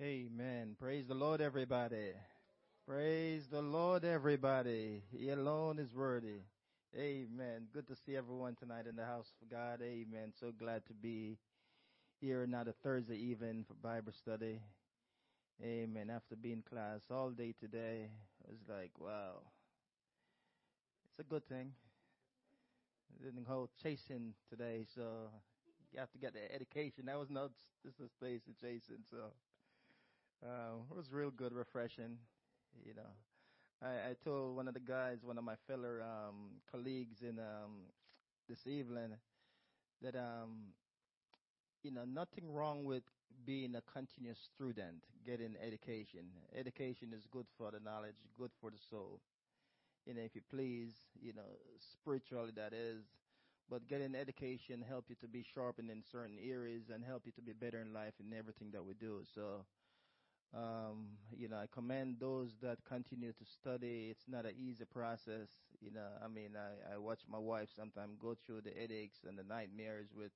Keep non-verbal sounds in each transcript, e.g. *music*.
Amen. Praise the Lord, everybody. Praise the Lord, everybody. He alone is worthy. Amen. Good to see everyone tonight in the house of God. Amen. So glad to be here another Thursday evening for Bible study. Amen. After being class all day today, it was like, wow. It's a good thing. I didn't go chasing today, so you have to get the education. That was not this is space to chasing, so uh, it was real good, refreshing. You know, I, I told one of the guys, one of my fellow um, colleagues in um, this evening, that um, you know nothing wrong with being a continuous student, getting education. Education is good for the knowledge, good for the soul. You know, if you please, you know, spiritually that is. But getting education help you to be sharpened in certain areas and help you to be better in life in everything that we do. So um, you know, I commend those that continue to study. It's not an easy process. You know, I mean, I, I watch my wife sometimes go through the headaches and the nightmares with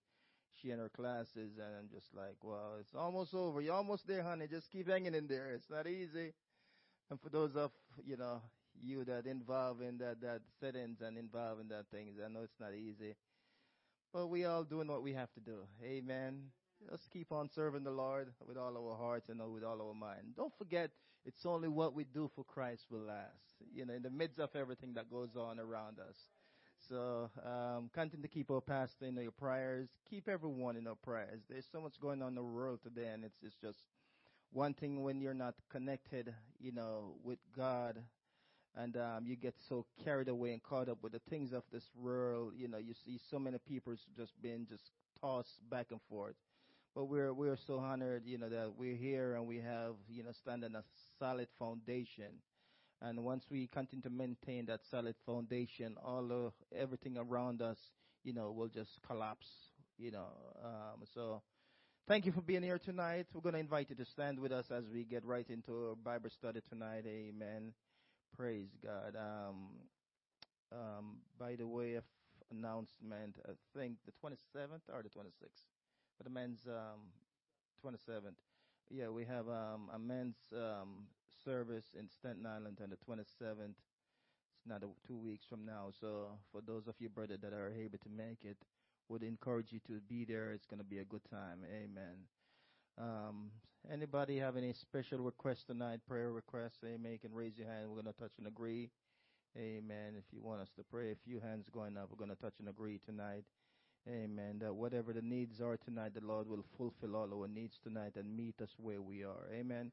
she and her classes, and I'm just like, well, it's almost over. You're almost there, honey. Just keep hanging in there. It's not easy. And for those of you know you that involved in that that settings and involved in that things, I know it's not easy. But we all doing what we have to do. Amen. Let's keep on serving the Lord with all our hearts and with all our mind. Don't forget, it's only what we do for Christ will last. You know, in the midst of everything that goes on around us. So, um, continue to keep our pastor in your prayers. Keep everyone in our prayers. There's so much going on in the world today, and it's it's just one thing when you're not connected, you know, with God, and um, you get so carried away and caught up with the things of this world. You know, you see so many people just being just tossed back and forth. But we're we're so honored, you know, that we're here and we have, you know, standing a solid foundation. And once we continue to maintain that solid foundation, all of everything around us, you know, will just collapse. You know, um, so thank you for being here tonight. We're going to invite you to stand with us as we get right into our Bible study tonight. Amen. Praise God. Um, um, by the way announcement, I think the 27th or the 26th for the men's um, 27th. Yeah, we have um, a men's um, service in Staten Island on the 27th. It's not two weeks from now. So for those of you, brother, that are able to make it, would encourage you to be there. It's going to be a good time. Amen. Um, anybody have any special requests tonight? Prayer requests? Amen. You can raise your hand. We're going to touch and agree. Amen. If you want us to pray, a few hands going up. We're going to touch and agree tonight. Amen. That whatever the needs are tonight, the Lord will fulfill all our needs tonight and meet us where we are. Amen.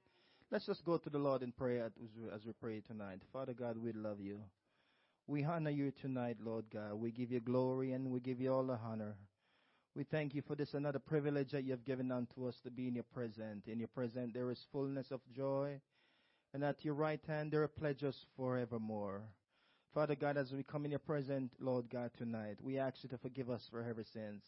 Let's just go to the Lord in prayer as we pray tonight. Father God, we love you. We honor you tonight, Lord God. We give you glory and we give you all the honor. We thank you for this another privilege that you have given unto us to be in your presence. In your presence there is fullness of joy, and at your right hand there are pleasures forevermore. Father God, as we come in your presence, Lord God, tonight, we ask you to forgive us for every sins.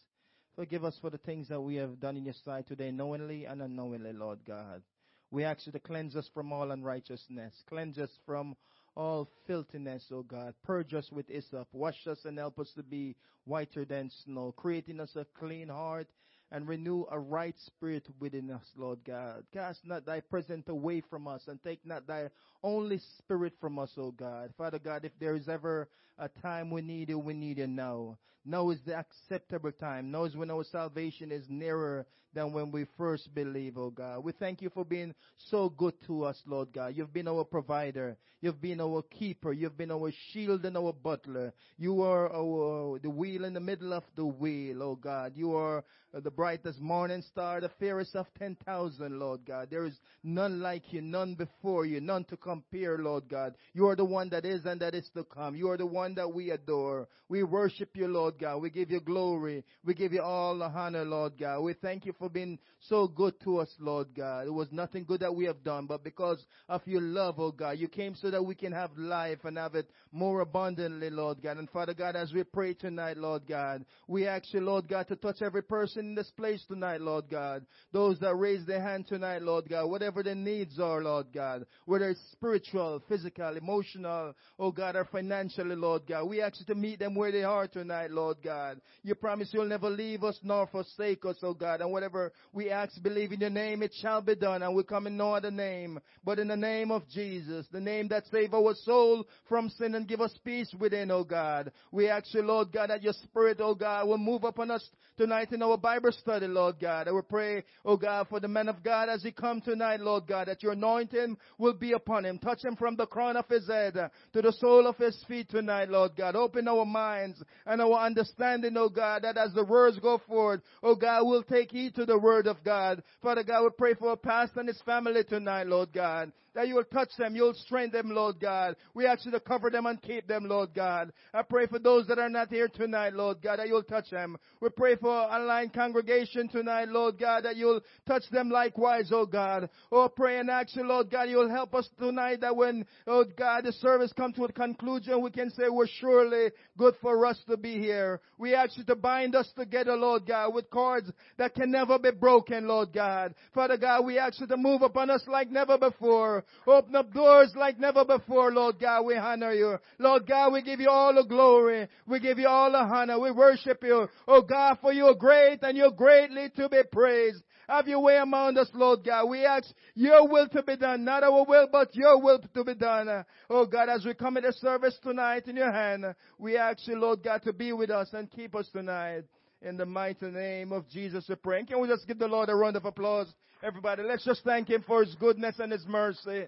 Forgive us for the things that we have done in your sight today, knowingly and unknowingly, Lord God. We ask you to cleanse us from all unrighteousness. Cleanse us from all filthiness, O God. Purge us with hyssop. Wash us and help us to be whiter than snow. Creating us a clean heart and renew a right spirit within us, Lord God. Cast not thy presence away from us and take not thy only spirit from us, O God. Father God, if there is ever a time we need you, we need you now. Now is the acceptable time. Now is when our salvation is nearer than when we first believe, oh God. We thank you for being so good to us, Lord God. You've been our provider. You've been our keeper. You've been our shield and our buckler. You are our, the wheel in the middle of the wheel, oh God. You are the brightest morning star, the fairest of 10,000, Lord God. There is none like you, none before you, none to compare, Lord God. You are the one that is and that is to come. You are the one that we adore. We worship you, Lord God. We give you glory. We give you all the honor, Lord God. We thank you for being so good to us, Lord God. It was nothing good that we have done, but because of your love, oh God, you came so that we can have life and have it more abundantly, Lord God. And Father God, as we pray tonight, Lord God, we ask you, Lord God, to touch every person in this place tonight, Lord God. Those that raise their hand tonight, Lord God, whatever their needs are, Lord God, whether it's spiritual, physical, emotional, oh God, or financially, Lord God, we ask you to meet them where they are tonight, Lord God. You promise you'll never leave us nor forsake us, oh God, and whatever whatsoever we ask, believe in your name, it shall be done. And we come in no other name, but in the name of Jesus, the name that save our soul from sin and give us peace within, oh God. We ask you, Lord God, that your spirit, oh God, will move upon us tonight in our Bible study, Lord God. I will pray, oh God, for the man of God as he come tonight, Lord God, that your anointing will be upon him. Touch him from the crown of his head to the sole of his feet tonight, Lord God. Open our minds and our understanding, oh God, that as the words go forward, oh God, we'll take heed to the word of God. Father God, we pray for a pastor and his family tonight, Lord God that you will touch them, you'll strengthen them, Lord God. We ask you to cover them and keep them, Lord God. I pray for those that are not here tonight, Lord God, that you'll touch them. We pray for online congregation tonight, Lord God, that you'll touch them likewise, oh God. Oh, pray and ask you, Lord God, you'll help us tonight that when, oh God, the service comes to a conclusion, we can say we're surely good for us to be here. We ask you to bind us together, Lord God, with cords that can never be broken, Lord God. Father God, we ask you to move upon us like never before. Open up doors like never before, Lord God. We honor you. Lord God, we give you all the glory. We give you all the honor. We worship you. Oh God, for you are great and you're greatly to be praised. Have your way among us, Lord God. We ask your will to be done, not our will, but your will to be done. Oh God, as we come in the service tonight in your hand, we ask you, Lord God, to be with us and keep us tonight. In the mighty name of Jesus we pray. Can we just give the Lord a round of applause? Everybody, let's just thank Him for His goodness and His mercy.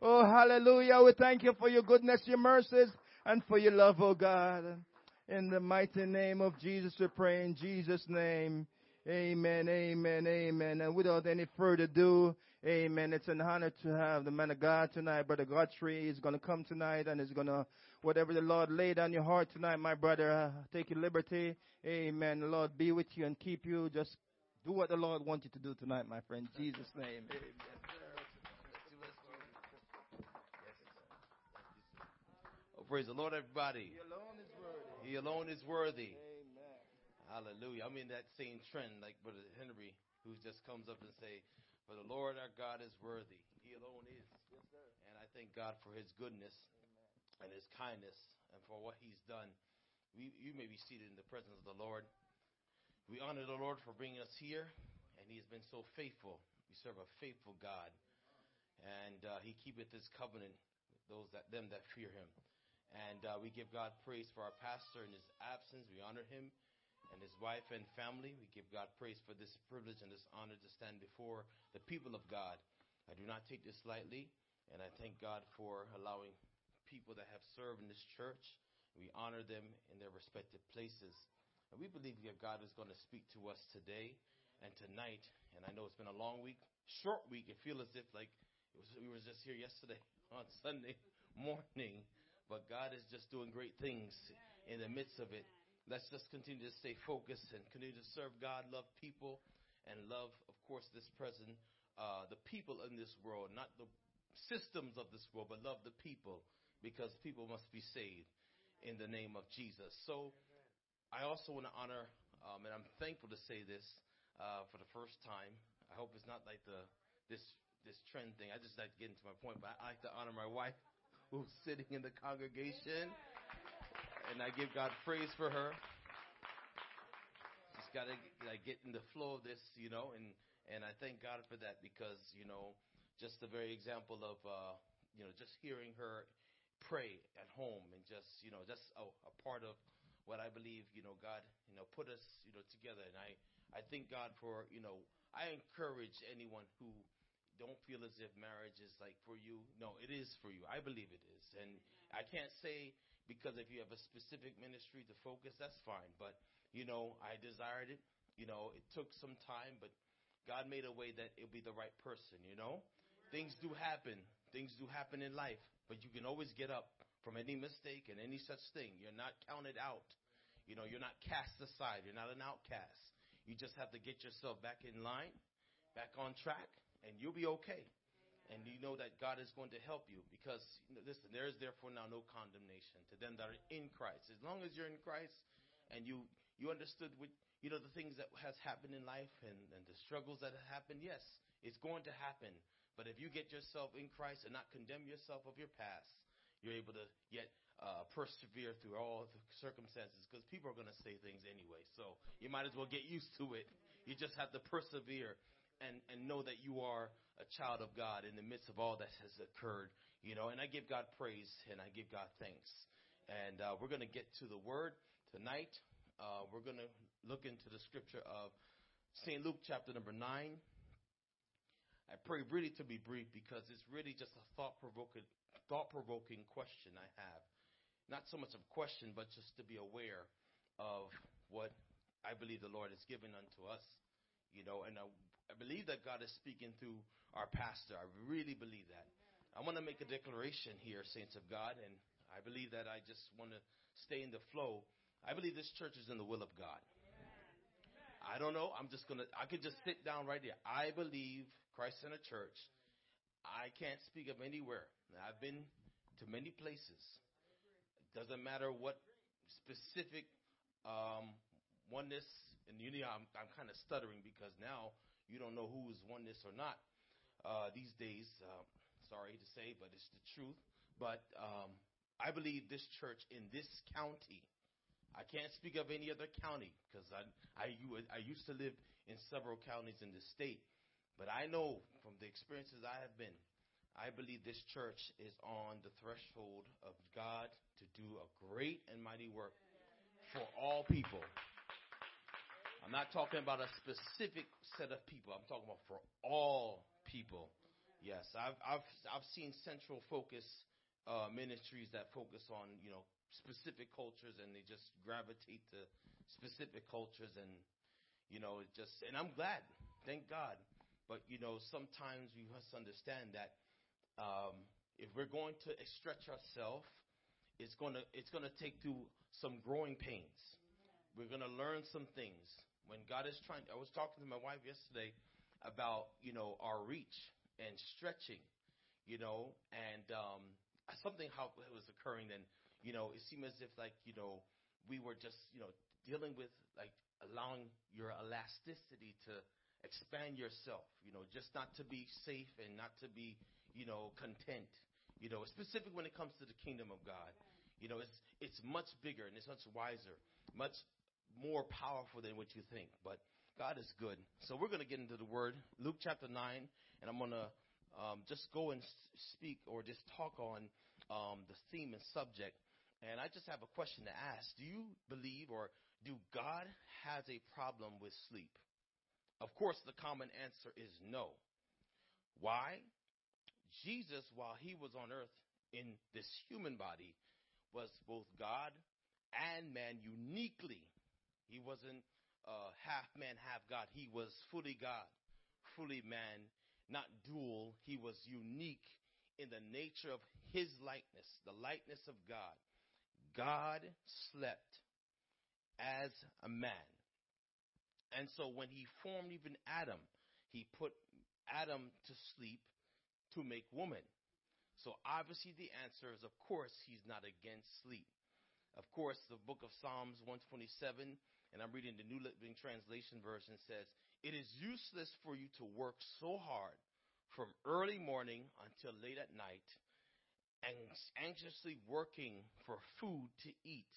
Oh, hallelujah. We thank you for your goodness, your mercies, and for your love, oh God. In the mighty name of Jesus we pray in Jesus' name. Amen, amen, amen. And without any further ado, amen. It's an honor to have the man of God tonight. Brother Godfrey is going to come tonight and is going to, whatever the Lord laid on your heart tonight, my brother, take your liberty. Amen. Lord be with you and keep you. Just do what the Lord wants you to do tonight, my friend. In Jesus' name. Amen. Oh, praise the Lord, everybody. He alone is worthy. He alone is worthy. Amen. Hallelujah. I'm in that same trend like Brother Henry, who just comes up and say, For the Lord our God is worthy. He alone is. Yes, sir. And I thank God for his goodness and his kindness and for what he's done. We, you may be seated in the presence of the Lord. We honor the Lord for bringing us here, and He has been so faithful. We serve a faithful God, and uh, He keepeth His covenant those that them that fear Him. And uh, we give God praise for our pastor in his absence. We honor him and his wife and family. We give God praise for this privilege and this honor to stand before the people of God. I do not take this lightly, and I thank God for allowing people that have served in this church. We honor them in their respective places. And we believe that God is going to speak to us today and tonight. And I know it's been a long week, short week. It feels as if like was, we were just here yesterday *laughs* on Sunday morning. But God is just doing great things in the midst of it. Let's just continue to stay focused and continue to serve God, love people, and love, of course, this present, uh, the people in this world, not the systems of this world, but love the people because people must be saved in the name of Jesus. So I also want to honor, um, and I'm thankful to say this uh, for the first time. I hope it's not like the this this trend thing. I just like to get into my point, but I like to honor my wife *laughs* who's sitting in the congregation, and I give God praise for her. She's got to like get in the flow of this, you know, and and I thank God for that because you know, just the very example of uh, you know, just hearing her pray at home and just you know, just a, a part of what I believe, you know, God, you know, put us, you know, together. And I, I thank God for, you know, I encourage anyone who don't feel as if marriage is like for you. No, it is for you. I believe it is. And I can't say because if you have a specific ministry to focus, that's fine. But, you know, I desired it. You know, it took some time, but God made a way that it'll be the right person, you know? Things do happen. Things do happen in life, but you can always get up from any mistake and any such thing. You're not counted out. You know, you're not cast aside. You're not an outcast. You just have to get yourself back in line, back on track, and you'll be okay. And you know that God is going to help you because, listen, there is therefore now no condemnation to them that are in Christ. As long as you're in Christ and you, you understood what, you know, the things that has happened in life and, and the struggles that have happened, yes, it's going to happen. But if you get yourself in Christ and not condemn yourself of your past, you're able to yet uh, persevere through all the circumstances because people are going to say things anyway. So you might as well get used to it. You just have to persevere and, and know that you are a child of God in the midst of all that has occurred. You know, and I give God praise and I give God thanks. And uh, we're going to get to the word tonight. Uh, we're going to look into the scripture of St. Luke chapter number 9. I pray really to be brief because it's really just a thought provoking thought provoking question I have. Not so much of a question, but just to be aware of what I believe the Lord has given unto us. You know, and I, I believe that God is speaking through our pastor. I really believe that. I want to make a declaration here, saints of God, and I believe that I just want to stay in the flow. I believe this church is in the will of God. I don't know. I'm just gonna. I could just sit down right there. I believe Christ Center Church. I can't speak of anywhere. I've been to many places. It doesn't matter what specific um, oneness and unity. I'm, I'm kind of stuttering because now you don't know who is oneness or not uh, these days. Uh, sorry to say, but it's the truth. But um, I believe this church in this county I can't speak of any other county because I, I, I used to live in several counties in the state. But I know from the experiences I have been, I believe this church is on the threshold of God to do a great and mighty work for all people. I'm not talking about a specific set of people. I'm talking about for all people. Yes, I've I've I've seen Central Focus uh, ministries that focus on you know specific cultures and they just gravitate to specific cultures and you know it just and I'm glad thank God but you know sometimes we must understand that um, if we're going to stretch ourselves it's to it's to take through some growing pains. We're to learn some things. When God is trying I was talking to my wife yesterday about you know our reach and stretching you know and um, something how it was occurring then you know, it seemed as if like, you know, we were just, you know, dealing with like allowing your elasticity to expand yourself, you know, just not to be safe and not to be, you know, content. You know, specific when it comes to the kingdom of God. You know, it's it's much bigger and it's much wiser, much more powerful than what you think. But God is good. So we're going to get into the word, Luke chapter 9, and I'm going to um, just go and speak or just talk on um, the theme and subject and I just have a question to ask. Do you believe or do God has a problem with sleep? Of course, the common answer is no. Why? Jesus, while he was on earth in this human body, was both God and man uniquely. He wasn't uh, half man, half God. He was fully God, fully man, not dual. He was unique in the nature of his likeness, the likeness of God. God slept as a man. And so when he formed even Adam, he put Adam to sleep to make woman. So obviously the answer is, of course, he's not against sleep. Of course, the book of Psalms 127, and I'm reading the New Living Translation version, says, It is useless for you to work so hard from early morning until late at night and anxiously working for food to eat,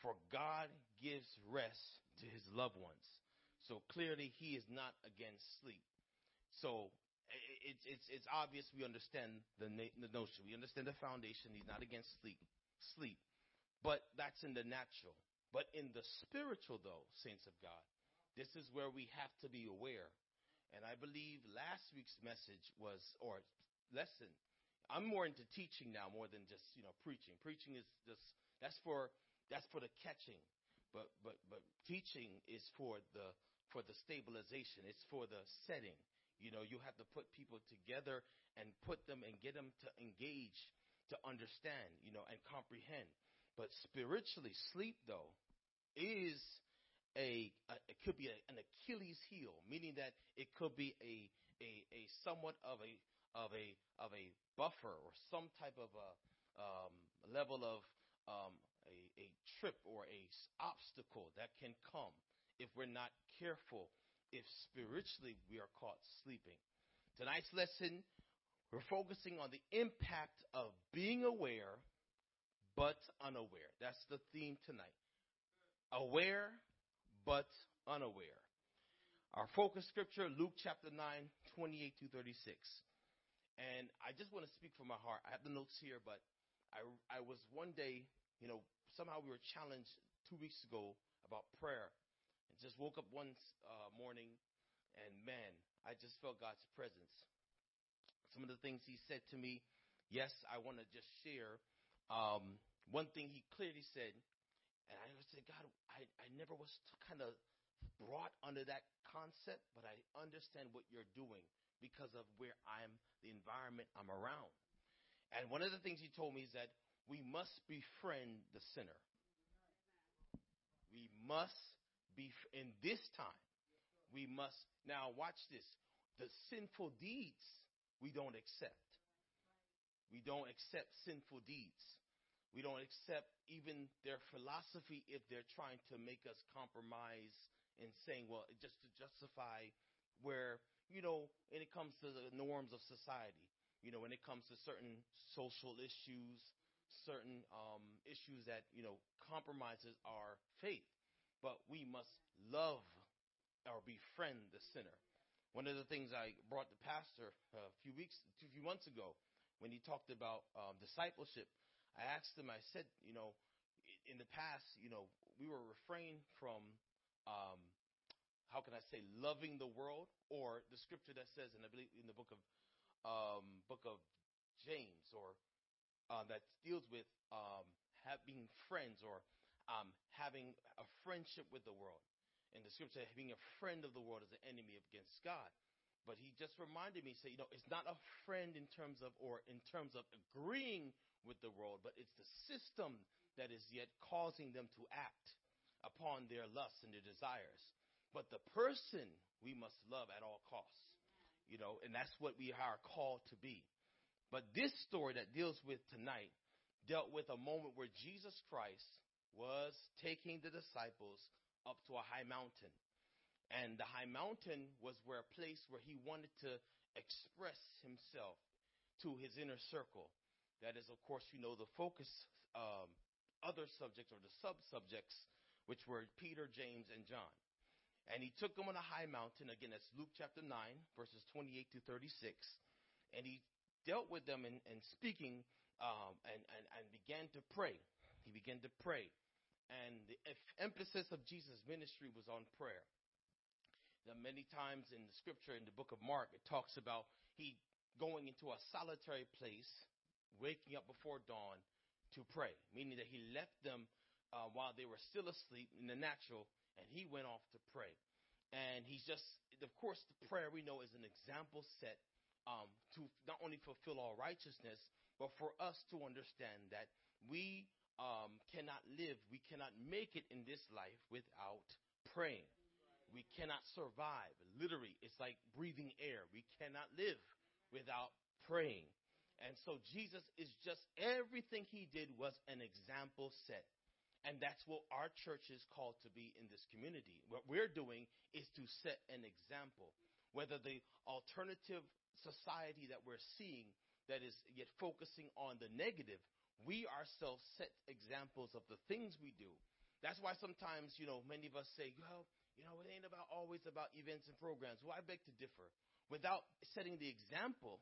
for God gives rest to his loved ones. So clearly, he is not against sleep. So it's it's it's obvious we understand the, na- the notion. We understand the foundation. He's not against sleep. Sleep, but that's in the natural. But in the spiritual, though, saints of God, this is where we have to be aware. And I believe last week's message was, or lesson, I'm more into teaching now more than just, you know, preaching. Preaching is just that's for that's for the catching. But but but teaching is for the for the stabilization. It's for the setting. You know, you have to put people together and put them and get them to engage, to understand, you know, and comprehend. But spiritually, sleep though is a, a it could be a, an Achilles heel, meaning that it could be a a, a somewhat of a of a of a buffer or some type of a um, level of um, a, a trip or a obstacle that can come if we're not careful. If spiritually we are caught sleeping. Tonight's lesson, We're focusing on the impact of being aware but unaware. That's the theme tonight. Aware but unaware. Our focus scripture, Luke chapter 9, 28 to 36. And I just want to speak from my heart. I have the notes here, but I, I was one day, you know, somehow we were challenged two weeks ago about prayer. Just woke up one uh, morning, and man, I just felt God's presence. Some of the things He said to me, yes, I want to just share. Um, one thing He clearly said, and I said, God, I, I never was kind of brought under that concept, but I understand what you're doing because of where I'm, the environment I'm around. And one of the things he told me is that we must befriend the sinner. We must be, in this time, we must, now watch this. The sinful deeds we don't accept. We don't accept sinful deeds. We don't accept even their philosophy if they're trying to make us compromise and saying, well, just to justify where, you know, when it comes to the norms of society, you know, when it comes to certain social issues, certain um, issues that, you know, compromises our faith. But we must love or befriend the sinner. One of the things I brought the pastor a few weeks, a few months ago, when he talked about um, discipleship, I asked him, I said, you know, in the past, you know, we were refrained from um, how can I say, loving the world, or the scripture that says, and I believe in the book of um, book of James, or uh, that deals with um, having friends or um, having a friendship with the world. In the scripture, being a friend of the world is an enemy against God. But he just reminded me, say, you know, it's not a friend in terms of, or in terms of agreeing with the world, but it's the system that is yet causing them to act upon their lusts and their desires. But the person we must love at all costs. You know, and that's what we are called to be. But this story that deals with tonight dealt with a moment where Jesus Christ was taking the disciples up to a high mountain. And the high mountain was where a place where he wanted to express himself to his inner circle. That is, of course, you know, the focus um, other subjects or the sub subjects which were Peter, James, and John. And he took them on a high mountain. Again, that's Luke chapter 9, verses 28 to 36. And he dealt with them and, and speaking um, and, and, and began to pray. He began to pray. And the emphasis of Jesus' ministry was on prayer. Now, many times in the scripture, in the book of Mark, it talks about he going into a solitary place, waking up before dawn to pray, meaning that he left them uh, while they were still asleep in the natural, and he went off to pray. And he's just, of course, the prayer we know is an example set um, to not only fulfill all righteousness, but for us to understand that we um, cannot live, we cannot make it in this life without praying. We cannot survive. Literally, it's like breathing air. We cannot live without praying. And so Jesus is just everything he did was an example set. And that's what our church is called to be in this community. What we're doing is to set an example. Whether the alternative society that we're seeing that is yet focusing on the negative, we ourselves set examples of the things we do. That's why sometimes, you know, many of us say, well, you know, it ain't about always about events and programs. Well, I beg to differ. Without setting the example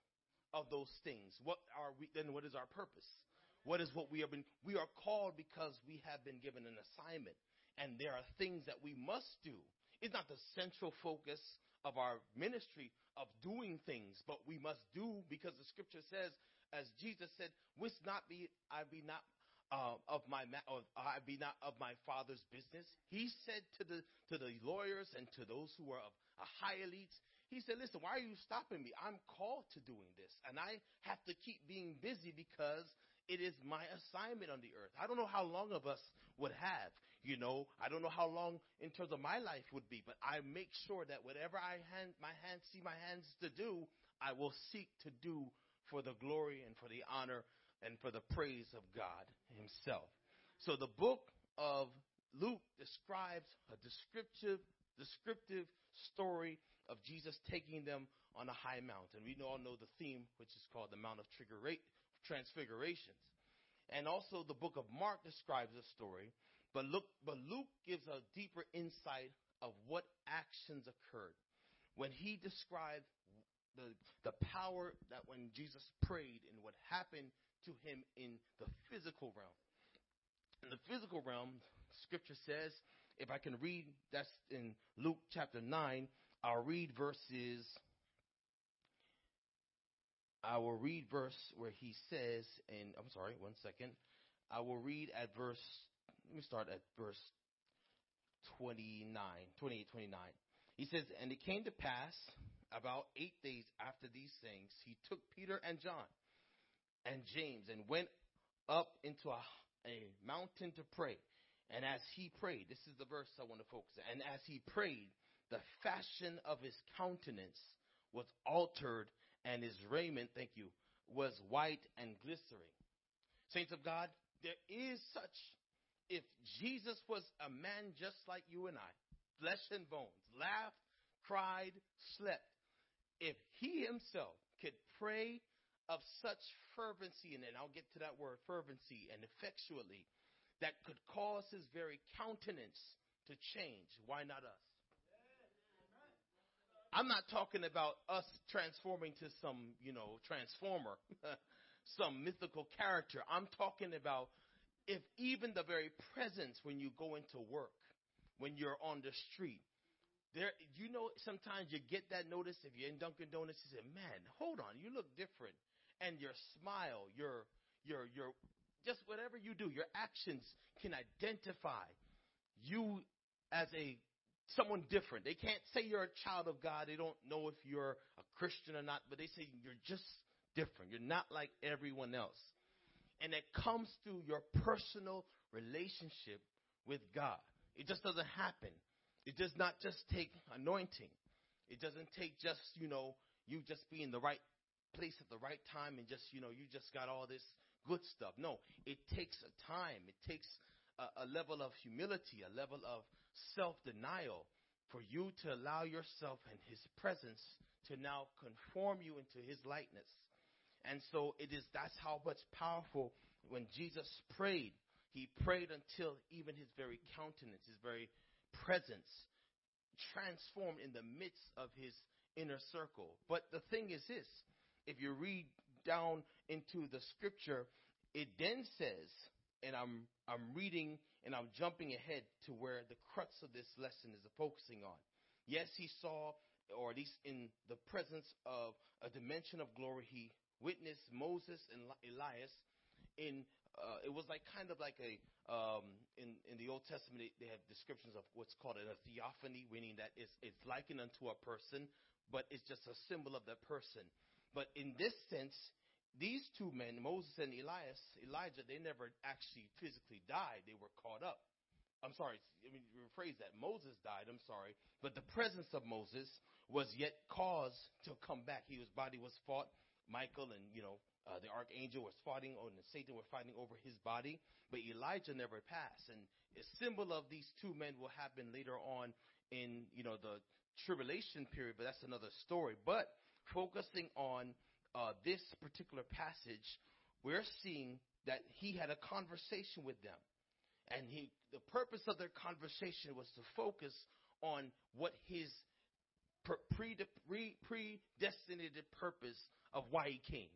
of those things, what are we then what is our purpose? What is what we have been? We are called because we have been given an assignment, and there are things that we must do. It's not the central focus of our ministry of doing things, but we must do because the scripture says, as Jesus said, "Wish not be I be not uh, of my or I be not of my father's business." He said to the to the lawyers and to those who are of a high elites, he said, "Listen, why are you stopping me? I'm called to doing this, and I have to keep being busy because it is my assignment on the earth. I don't know how long of us would have, you know. I don't know how long in terms of my life would be, but I make sure that whatever I hand my hands see my hands to do, I will seek to do for the glory and for the honor and for the praise of God himself. So the book of Luke describes a descriptive descriptive story of Jesus taking them on a high mountain. We all know the theme, which is called the Mount of Transfigurations. And also the book of Mark describes the story, but look, but Luke gives a deeper insight of what actions occurred. When he described the, the power that when Jesus prayed and what happened to him in the physical realm. In the physical realm, scripture says, if I can read, that's in Luke chapter 9, I'll read verses, I will read verse where he says, and I'm sorry, one second. I will read at verse, let me start at verse 29, 28, 29. He says, And it came to pass about eight days after these things, he took Peter and John and James and went up into a, a mountain to pray. And as he prayed, this is the verse I want to focus on. And as he prayed, the fashion of his countenance was altered, and his raiment, thank you, was white and glistering. Saints of God, there is such. If Jesus was a man just like you and I, flesh and bones, laughed, cried, slept, if he himself could pray of such fervency, and I'll get to that word, fervency, and effectually, that could cause his very countenance to change. Why not us? I'm not talking about us transforming to some, you know, transformer, *laughs* some mythical character. I'm talking about if even the very presence when you go into work, when you're on the street, there, you know, sometimes you get that notice if you're in Dunkin' Donuts, you say, man, hold on, you look different. And your smile, your, your, your, just whatever you do, your actions can identify you as a someone different. They can't say you're a child of God. They don't know if you're a Christian or not, but they say you're just different. You're not like everyone else. And it comes through your personal relationship with God. It just doesn't happen. It does not just take anointing. It doesn't take just, you know, you just be in the right place at the right time and just, you know, you just got all this good stuff. No, it takes a time. It takes a, a level of humility, a level of self denial for you to allow yourself and his presence to now conform you into his likeness. And so it is that's how much powerful when Jesus prayed, he prayed until even his very countenance, his very presence transformed in the midst of his inner circle. But the thing is this, if you read down into the scripture, it then says, and I'm I'm reading and I'm jumping ahead to where the crux of this lesson is focusing on. Yes, he saw, or at least in the presence of a dimension of glory, he witnessed Moses and Elias in. Uh, it was like kind of like a um, in in the Old Testament they, have descriptions of what's called a theophany, meaning that it's it's likened unto a person, but it's just a symbol of that person. But in this sense, these two men, Moses and Elias, Elijah, they never actually physically died. They were caught up. I'm sorry, I mean, rephrase that. Moses died, I'm sorry. But the presence of Moses was yet caused to come back. His body was fought. Michael and, you know, uh, the archangel was fighting, or and Satan were fighting over his body. But Elijah never passed. And a symbol of these two men will happen later on in, you know, the tribulation period, but that's another story. But focusing on uh, this particular passage, we're seeing that he had a conversation with them. And he, the purpose of their conversation was to focus on what his pre, pre, predestinated purpose of why he came.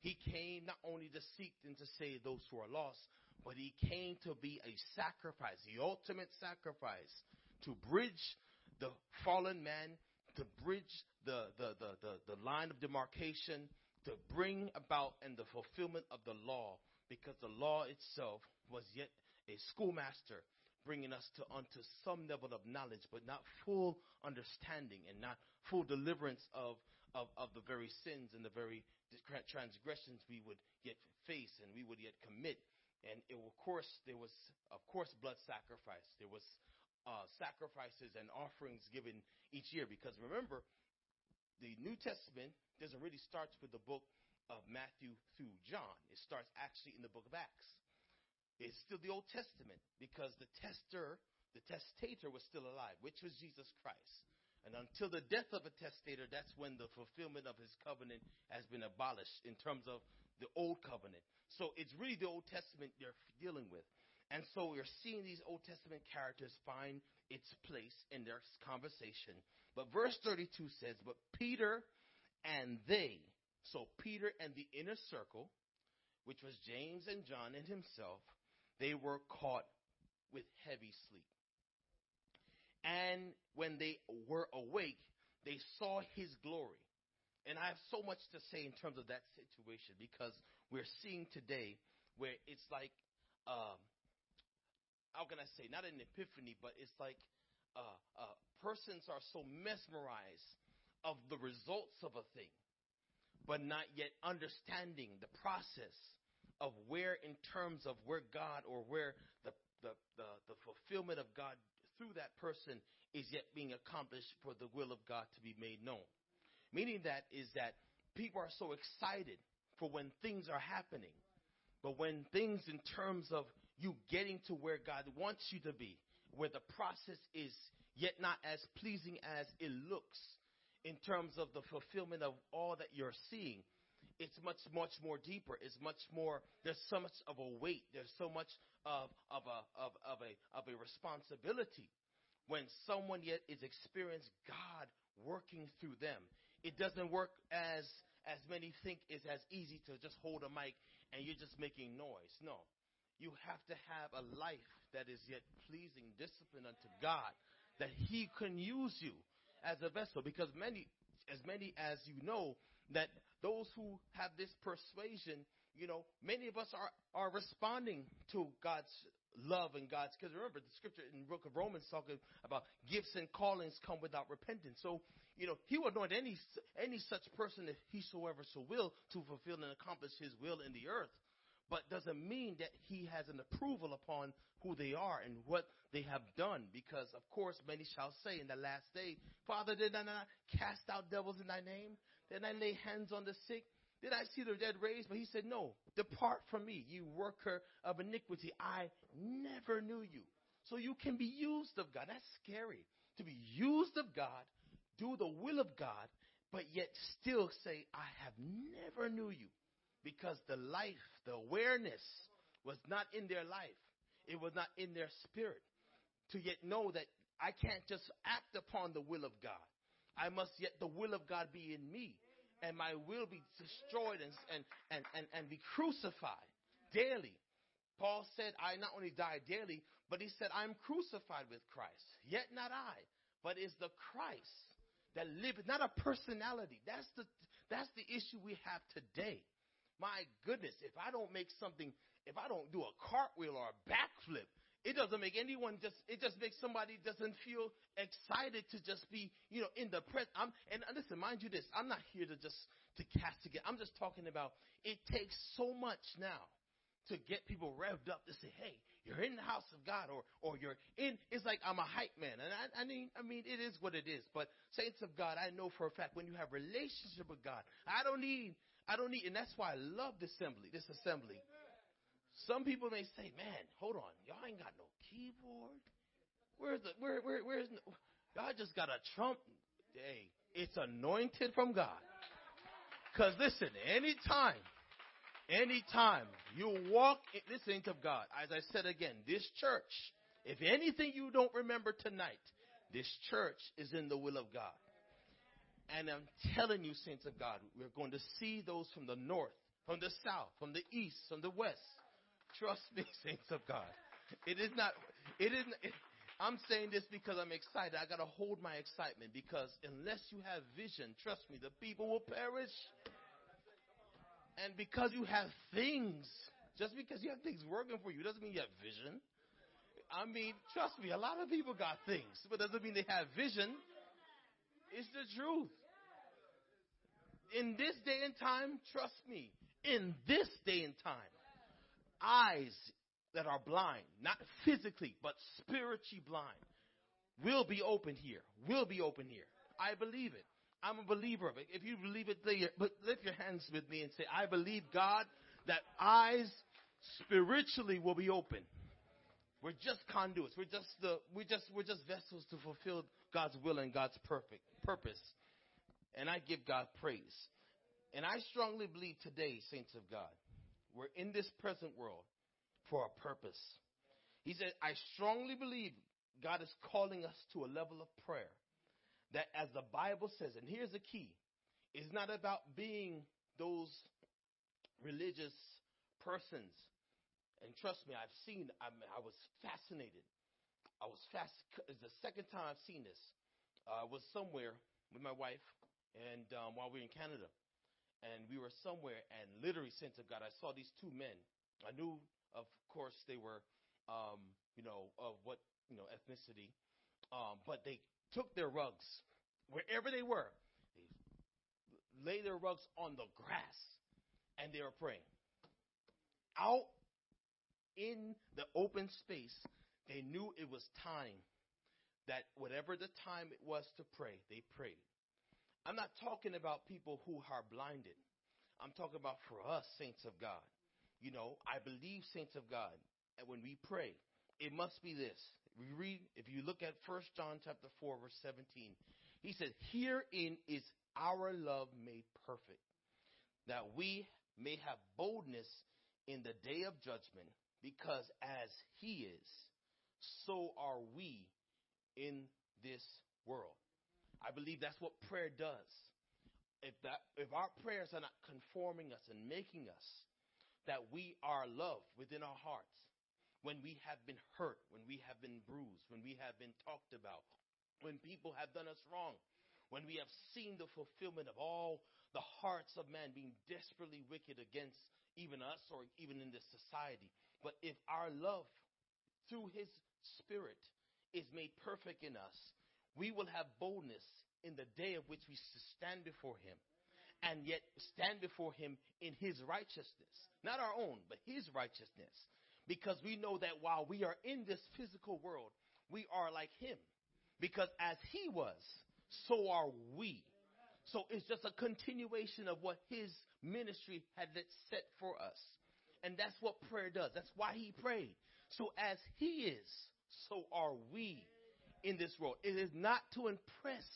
He came not only to seek and to save those who are lost, but he came to be a sacrifice, the ultimate sacrifice, to bridge the fallen man, to bridge the, the, the, the, the line of demarcation, to bring about and the fulfillment of the law, because the law itself was yet a schoolmaster bringing us to unto some level of knowledge, but not full understanding and not full deliverance of, of, of the very sins and the very transgressions we would yet face and we would yet commit. And it, of course, there was, of course, blood sacrifice. There was uh, sacrifices and offerings given each year because remember, the New Testament doesn't really start with the book of Matthew through John. It starts actually in the book of Acts. It's still the Old Testament because the tester, the testator was still alive, which was Jesus Christ. And until the death of a testator, that's when the fulfillment of his covenant has been abolished in terms of the old covenant. So it's really the Old Testament they're dealing with. And so we're seeing these Old Testament characters find its place in their conversation. But verse 32 says, But Peter and they, so Peter and the inner circle, which was James and John and himself, they were caught with heavy sleep. And when they were awake, they saw his glory. And I have so much to say in terms of that situation because we're seeing today where it's like, um, how can I say, not an epiphany, but it's like uh, uh, persons are so mesmerized of the results of a thing, but not yet understanding the process of where, in terms of where God or where the, the, the, the fulfillment of God through that person is yet being accomplished for the will of God to be made known. Meaning that is that people are so excited for when things are happening. But when things in terms of you getting to where God wants you to be, where the process is yet not as pleasing as it looks in terms of the fulfillment of all that you're seeing, it's much, much more deeper. It's much more, there's so much of a weight. There's so much of, of, a, of, of, a, of a responsibility when someone yet is experiencing God working through them. It doesn't work as, as many think is as easy to just hold a mic and you're just making noise. No. You have to have a life that is yet pleasing, discipline unto God, that He can use you as a vessel. Because many, as many as you know, that those who have this persuasion, you know, many of us are, are responding to God's love and God's, because remember the scripture in the book of Romans talking about gifts and callings come without repentance. So, you know, he would anoint any, any such person if he soever so will to fulfill and accomplish his will in the earth. But doesn't mean that he has an approval upon who they are and what they have done. Because of course many shall say in the last day, Father, did I not cast out devils in thy name? Then I lay hands on the sick. Did I see the dead raised? But he said, No, depart from me, you worker of iniquity. I never knew you. So you can be used of God. That's scary. To be used of God, do the will of God, but yet still say, I have never knew you. Because the life, the awareness was not in their life. It was not in their spirit. To yet know that I can't just act upon the will of God. I must yet the will of God be in me and my will be destroyed and, and, and, and, and be crucified daily. Paul said, I not only die daily, but he said, I'm crucified with Christ. Yet not I, but is the Christ that liveth, not a personality. That's the, that's the issue we have today. My goodness, if I don't make something, if I don't do a cartwheel or a backflip, it doesn't make anyone just, it just makes somebody doesn't feel excited to just be, you know, in the present. I'm, and listen, mind you this, I'm not here to just, to castigate. I'm just talking about it takes so much now to get people revved up to say, hey, you're in the house of God or, or you're in, it's like I'm a hype man. And I, I mean, I mean, it is what it is. But saints of God, I know for a fact when you have relationship with God, I don't need, I don't need, and that's why I love this assembly, this assembly. Some people may say, "Man, hold on, y'all ain't got no keyboard. Where's the where where where's y'all just got a trump? Hey, it's anointed from God. Cause listen, anytime, anytime you walk, in, this saint of God, as I said again, this church, if anything you don't remember tonight, this church is in the will of God. And I'm telling you, saints of God, we're going to see those from the north, from the south, from the east, from the west, Trust me, *laughs* saints of God. It is not, it isn't, it, I'm saying this because I'm excited. I gotta hold my excitement because unless you have vision, trust me, the people will perish. And because you have things, just because you have things working for you doesn't mean you have vision. I mean, trust me, a lot of people got things, but doesn't mean they have vision. It's the truth. In this day and time, trust me, in this eyes that are blind, not physically, but spiritually blind, will be open here. Will be open here. I believe it. I'm a believer of it. If you believe it, but lift your hands with me and say, I believe God that eyes spiritually will be open. We're just conduits. We're just the we just we're just vessels to fulfill God's will and God's perfect purpose. And I give God praise. And I strongly believe today, saints of God, we're in this present world for a purpose. He said, I strongly believe God is calling us to a level of prayer that as the Bible says, and here's the key, it's not about being those religious persons. And trust me, I've seen, I, mean, I was fascinated. I was fast, it's the second time I've seen this. Uh, I was somewhere with my wife and um, while we were in Canada. And we were somewhere and literally, sense of God, I saw these two men. I knew, of course, they were, um, you know, of what, you know, ethnicity. Um, but they took their rugs wherever they were. They lay their rugs on the grass and they were praying. Out in the open space, they knew it was time that whatever the time it was to pray, they prayed. I'm not talking about people who are blinded. I'm talking about for us, saints of God. You know, I believe, saints of God, and when we pray, it must be this. We read, if you look at 1 John chapter 4, verse 17, he says, Herein is our love made perfect, that we may have boldness in the day of judgment, because as he is, so are we in this world. I believe that's what prayer does. If that if our prayers are not conforming us and making us that we are loved within our hearts, when we have been hurt, when we have been bruised, when we have been talked about, when people have done us wrong, when we have seen the fulfillment of all the hearts of man being desperately wicked against even us or even in this society. But if our love through his spirit is made perfect in us, we will have boldness in the day of which we stand before him and yet stand before him in his righteousness. Not our own, but his righteousness. Because we know that while we are in this physical world, we are like him. Because as he was, so are we. So it's just a continuation of what his ministry had set for us. And that's what prayer does. That's why he prayed. So as he is, so are we in this world. It is not to impress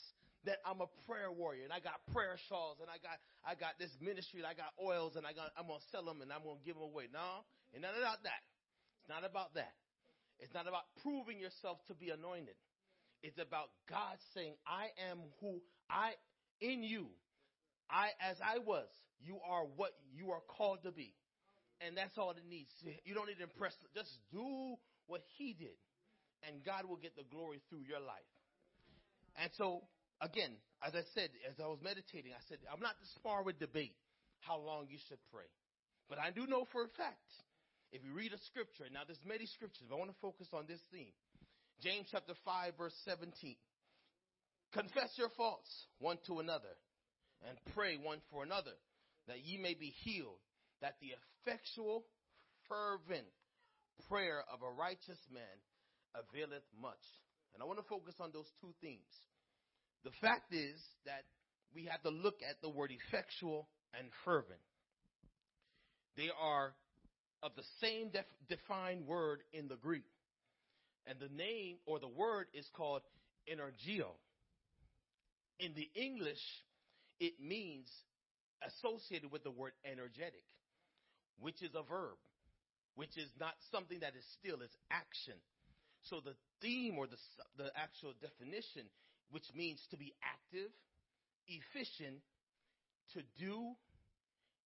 that I'm a prayer warrior and I got prayer shawls and I got I got this ministry and I got oils and I got I'm gonna sell them and I'm gonna give them away. No, it's not about that. It's not about that. It's not about proving yourself to be anointed. It's about God saying, I am who I in you. I as I was, you are what you are called to be. And that's all it needs. You don't need to impress just do what he did and God will get the glory through your life. And so, again, as I said, as I was meditating, I said, I'm not to spar with debate how long you should pray. But I do know for a fact, if you read a scripture, now there's many scriptures, but I want to focus on this theme. James chapter 5 verse 17. Confess your faults one to another and pray one for another that ye may be healed, that the effectual, fervent prayer of a righteous man availeth much. And I want to focus on those two themes. The fact is that we have to look at the word effectual and fervent. They are of the same def- defined word in the Greek. And the name or the word is called energeo. In the English, it means associated with the word energetic, which is a verb, which is not something that is still, it's action. So the theme or the, the actual definition, which means to be active, efficient, to do,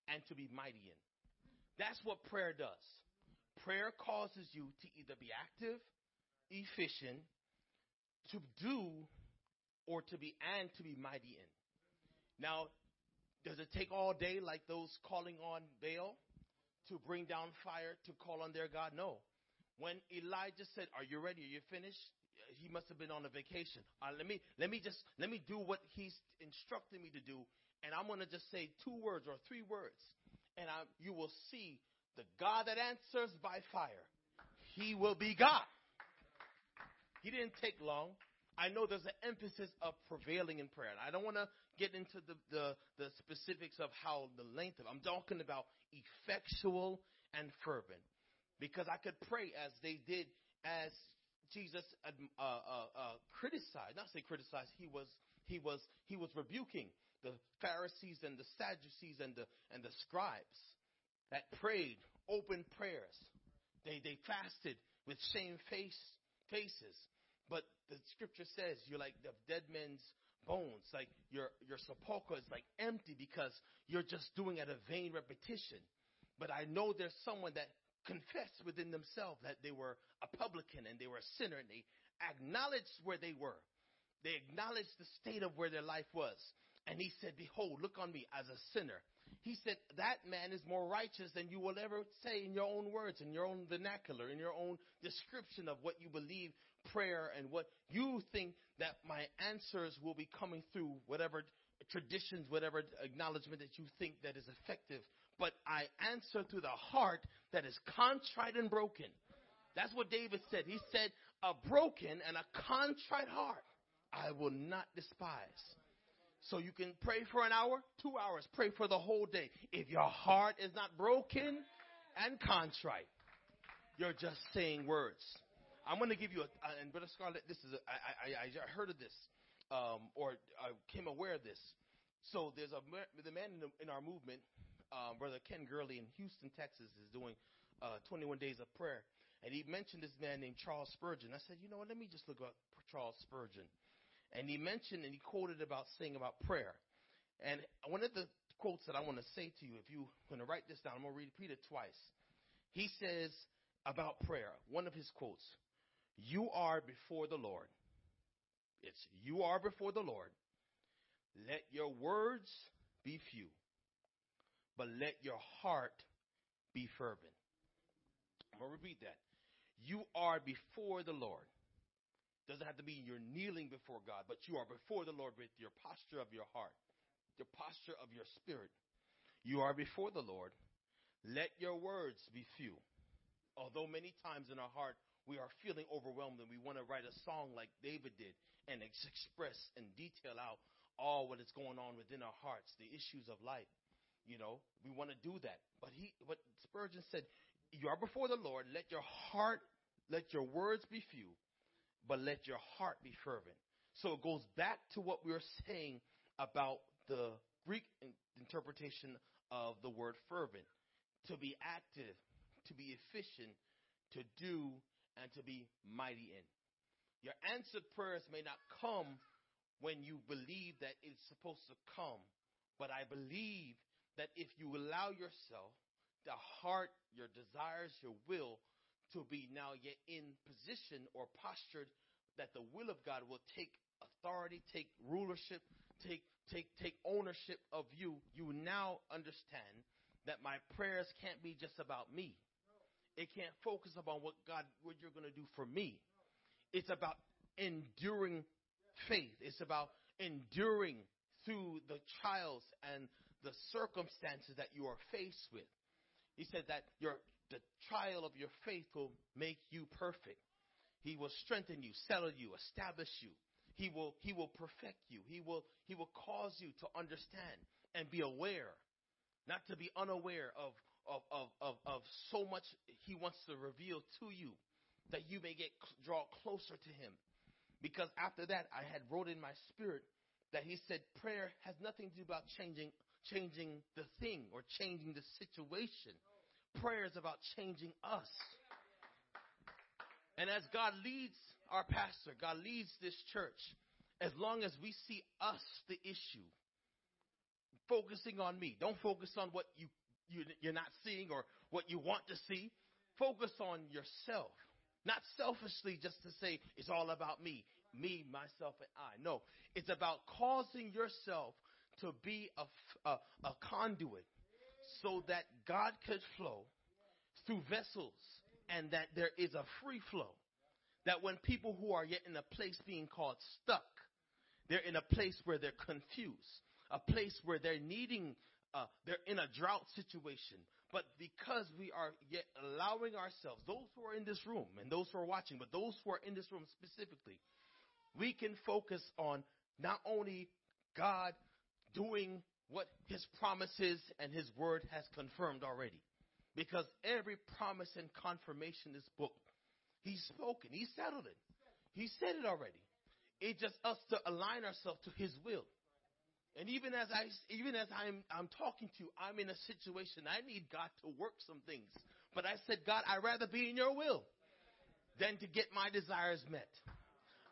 and to be mighty in. That's what prayer does. Prayer causes you to either be active, efficient, to do, or to be, and to be mighty in. Now, does it take all day like those calling on Baal to bring down fire to call on their God? No. When Elijah said, "Are you ready? Are you finished?" He must have been on a vacation. Uh, let me let me just let me do what he's instructed me to do, and I'm going to just say two words or three words, and I, you will see the God that answers by fire. He will be God. He didn't take long. I know there's an emphasis of prevailing in prayer. I don't want to get into the, the, the specifics of how the length of I'm talking about effectual and fervent. Because I could pray as they did, as Jesus uh, uh, uh, criticized, not say criticized, he was he was he was rebuking the Pharisees and the Sadducees and the and the scribes that prayed open prayers. They they fasted with shame face faces. But the scripture says you're like the dead men's bones. Like your your sepulchre is like empty because you're just doing at a vain repetition. But I know there's someone that confessed within themselves that they were a publican and they were a sinner and they acknowledged where they were. They acknowledged the state of where their life was. And he said, Behold, look on me as a sinner. He said, That man is more righteous than you will ever say in your own words, in your own vernacular, in your own description of what you believe prayer and what you think that my answers will be coming through whatever traditions, whatever acknowledgement that you think that is effective. But I answer through the heart that is contrite and broken. That's what David said. He said, a broken and a contrite heart I will not despise. So you can pray for an hour, two hours, pray for the whole day. If your heart is not broken and contrite, you're just saying words. I'm going to give you a, and Brother Scarlett, this is, a, I, I, I heard of this, um, or I came aware of this. So there's a, the man in, the, in our movement, um, Brother Ken Gurley in Houston, Texas, is doing uh, 21 days of prayer. And he mentioned this man named Charles Spurgeon. I said, you know what, let me just look up Charles Spurgeon. And he mentioned and he quoted about saying about prayer. And one of the quotes that I want to say to you, if you want to write this down, I'm going to repeat it twice. He says about prayer, one of his quotes, you are before the Lord. It's you are before the Lord. Let your words be few, but let your heart be fervent. I'm going to repeat that. You are before the Lord. Doesn't have to be you're kneeling before God, but you are before the Lord with your posture of your heart, your posture of your spirit. You are before the Lord. Let your words be few. Although many times in our heart we are feeling overwhelmed and we want to write a song like David did and express and detail out all what is going on within our hearts, the issues of life. You know, we want to do that. But he, what Spurgeon said, you are before the Lord. Let your heart, let your words be few, but let your heart be fervent. So it goes back to what we were saying about the Greek interpretation of the word fervent. To be active, to be efficient, to do and to be mighty in. Your answered prayers may not come when you believe that it's supposed to come, but I believe that if you allow yourself, the heart, your desires, your will to be now yet in position or postured that the will of God will take authority, take rulership, take take take ownership of you, you now understand that my prayers can't be just about me. It can't focus upon what God, what you're going to do for me. It's about enduring faith. It's about enduring through the trials and the circumstances that you are faced with. He said that your the trial of your faith will make you perfect. He will strengthen you, settle you, establish you. He will he will perfect you. He will he will cause you to understand and be aware, not to be unaware of of, of, of, of so much he wants to reveal to you that you may get draw closer to him. Because after that, I had wrote in my spirit that he said prayer has nothing to do about changing changing the thing or changing the situation. Prayer is about changing us. And as God leads our pastor, God leads this church, as long as we see us the issue, focusing on me. Don't focus on what you you, you're not seeing or what you want to see. Focus on yourself. Not selfishly just to say it's all about me, me, myself, and I. No, it's about causing yourself to be a, a, a conduit so that God could flow through vessels and that there is a free flow. That when people who are yet in a place being called stuck, they're in a place where they're confused, a place where they're needing uh, they're in a drought situation. But because we are yet allowing ourselves, those who are in this room and those who are watching, but those who are in this room specifically, we can focus on not only God doing what his promises and his word has confirmed already. Because every promise and confirmation is booked. He's spoken. He settled it. He said it already. It's just us to align ourselves to His will. And even as I, even as I'm, I'm talking to you, I'm in a situation I need God to work some things. But I said, God, I'd rather be in Your will than to get my desires met.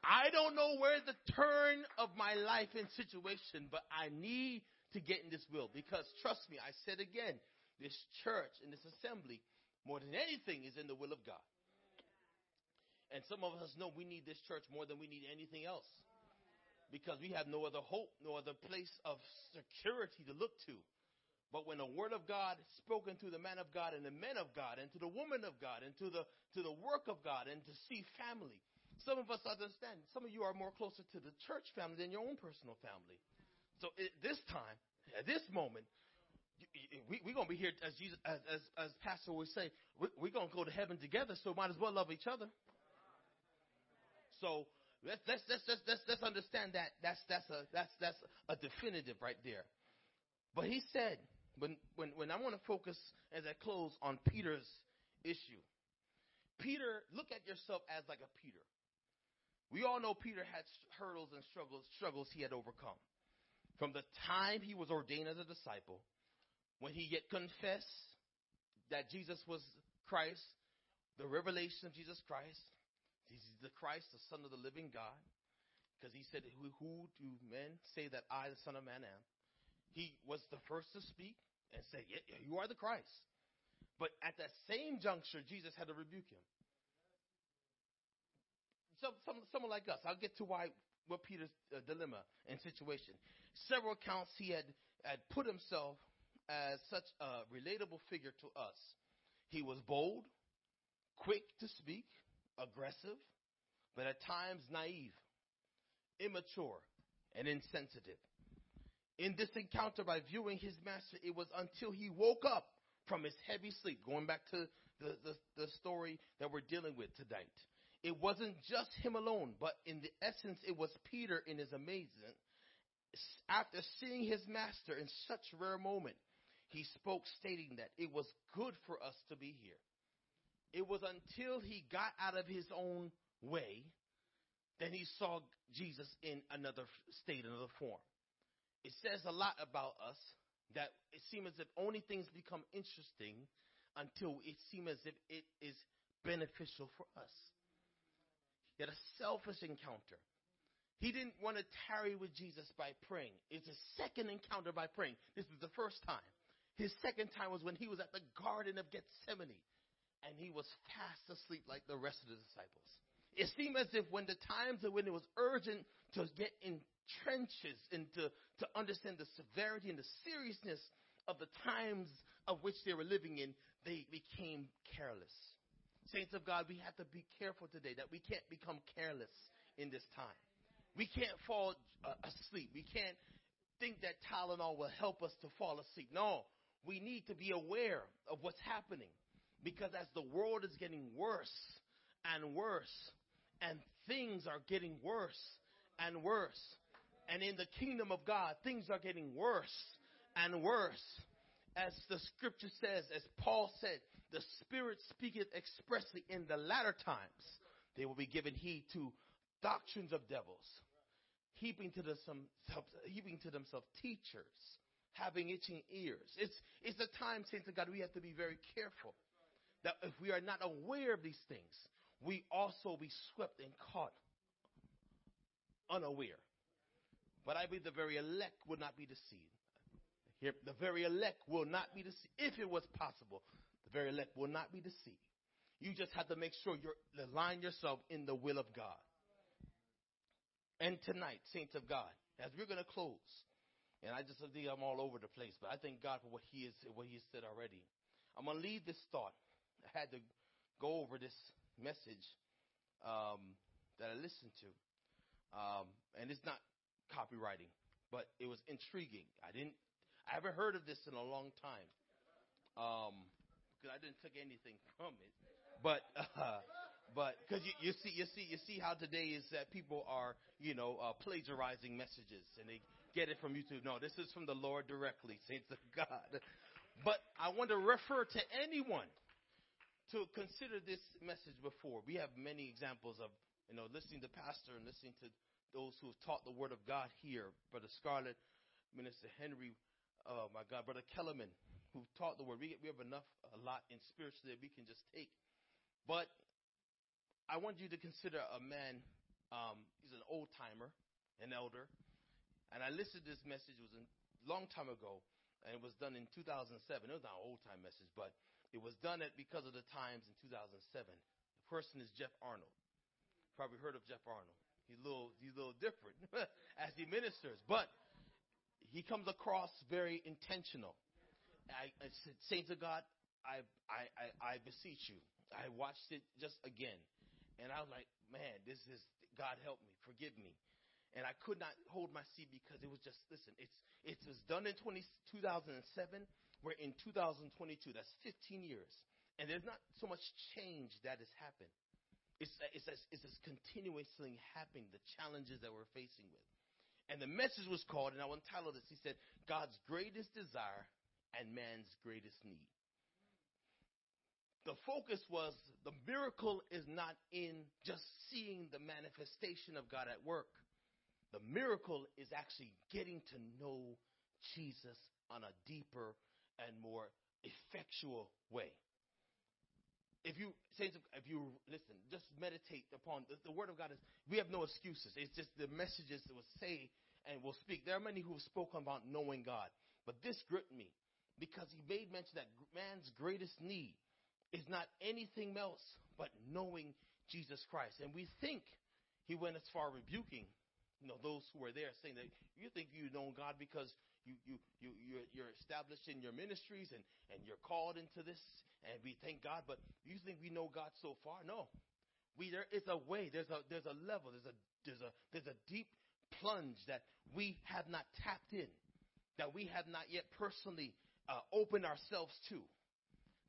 I don't know where the turn of my life and situation, but I need to get in this will because trust me, I said again, this church and this assembly, more than anything, is in the will of God. And some of us know we need this church more than we need anything else because we have no other hope, no other place of security to look to. But when the word of God spoken to the man of God and the men of God and to the woman of God and to the to the work of God and to see family. Some of us understand. Some of you are more closer to the church family than your own personal family. So at this time, at this moment, we, we're going to be here as Jesus, as, as, as Pastor would say, we, we're going to go to heaven together, so might as well love each other. So let's, let's, let's, let's, let's, let's understand that. That's, that's, a, that's, that's a definitive right there. But he said, when, when, when I want to focus as I close on Peter's issue, Peter, look at yourself as like a Peter. We all know Peter had hurdles and struggles, struggles he had overcome. From the time he was ordained as a disciple, when he yet confessed that Jesus was Christ, the revelation of Jesus Christ, He's the Christ, the Son of the living God. Because he said, who, do men say that I, the Son of Man, am? He was the first to speak and say, yeah, you are the Christ. But at that same juncture, Jesus had to rebuke him. Some, some, someone like us, I'll get to why, what Peter's uh, dilemma and situation. Several accounts he had, had put himself as such a relatable figure to us. He was bold, quick to speak, aggressive, but at times naive, immature, and insensitive. In this encounter, by viewing his master, it was until he woke up from his heavy sleep, going back to the, the, the story that we're dealing with tonight. It wasn't just him alone, but in the essence, it was Peter in his amazement. After seeing his master in such rare moment, he spoke stating that it was good for us to be here. It was until he got out of his own way that he saw Jesus in another state, another form. It says a lot about us that it seems as if only things become interesting until it seems as if it is beneficial for us. He had a selfish encounter. He didn't want to tarry with Jesus by praying. It's a second encounter by praying. This is the first time. His second time was when he was at the Garden of Gethsemane and he was fast asleep like the rest of the disciples. It seemed as if when the times when it was urgent to get in trenches and to, to understand the severity and the seriousness of the times of which they were living in, they became careless. Saints of God, we have to be careful today that we can't become careless in this time. We can't fall uh, asleep. We can't think that Tylenol will help us to fall asleep. No, we need to be aware of what's happening. Because as the world is getting worse and worse, and things are getting worse and worse, and in the kingdom of God, things are getting worse and worse. As the scripture says, as Paul said, the Spirit speaketh expressly in the latter times, they will be given heed to doctrines of devils, heaping to themselves, heaping to themselves teachers, having itching ears. It's, it's a time, saints of God, we have to be very careful that if we are not aware of these things, we also be swept and caught unaware. But I believe the very elect would not be deceived. Here, the very elect will not be deceived. If it was possible, the very elect will not be deceived. You just have to make sure you align yourself in the will of God. And tonight, saints of God, as we're going to close, and I just think I'm all over the place, but I thank God for what He is, what He has said already. I'm going to leave this thought I had to go over this message um, that I listened to, um, and it's not copywriting, but it was intriguing. I didn't, I haven't heard of this in a long time, um, because I didn't take anything *laughs* from it, but. Uh, *laughs* but because you, you see, you see, you see how today is that people are, you know, uh, plagiarizing messages and they get it from YouTube. No, this is from the Lord directly, *laughs* saints of God. But I want to refer to anyone to consider this message before. We have many examples of, you know, listening to pastor and listening to those who have taught the word of God here. Brother Scarlett, Minister Henry, oh my God, Brother Kellerman, who taught the word. We, we have enough, a lot in spiritually that we can just take. But I want you to consider a man, um, he's an old timer, an elder. And I listened to this message, it was a long time ago, and it was done in 2007. It was not an old time message, but it was done at because of the times in 2007. The person is Jeff Arnold. Probably heard of Jeff Arnold. He's a little, he's a little different *laughs* as he ministers, but he comes across very intentional. I, I said, Saints of God, I, I, I, I beseech you. I watched it just again, and I was like, man, this is God help me, forgive me. And I could not hold my seat because it was just listen. It's it was done in 20, 2007 we're in 2022. That's 15 years. And there's not so much change that has happened. It's, it's, it's, it's continuously happening, the challenges that we're facing with. And the message was called, and I want to title this, he said, God's greatest desire and man's greatest need. The focus was the miracle is not in just seeing the manifestation of God at work. The miracle is actually getting to know Jesus on a deeper and more effectual way. If you saints, if you listen, just meditate upon the, the, word of God. Is we have no excuses. It's just the messages that will say and will speak. There are many who have spoken about knowing God, but this gripped me because he made mention that man's greatest need is not anything else but knowing Jesus Christ. And we think he went as far rebuking, you know, those who were there, saying that you think you know God because you, you, you, you're, you're established in your ministries and, and you're called into this, and we thank God, but you think we know God so far? No. We, there is a way, there's a, there's a level, there's a, there's a, there's a deep plunge that we have not tapped in, that we have not yet personally uh, opened ourselves to,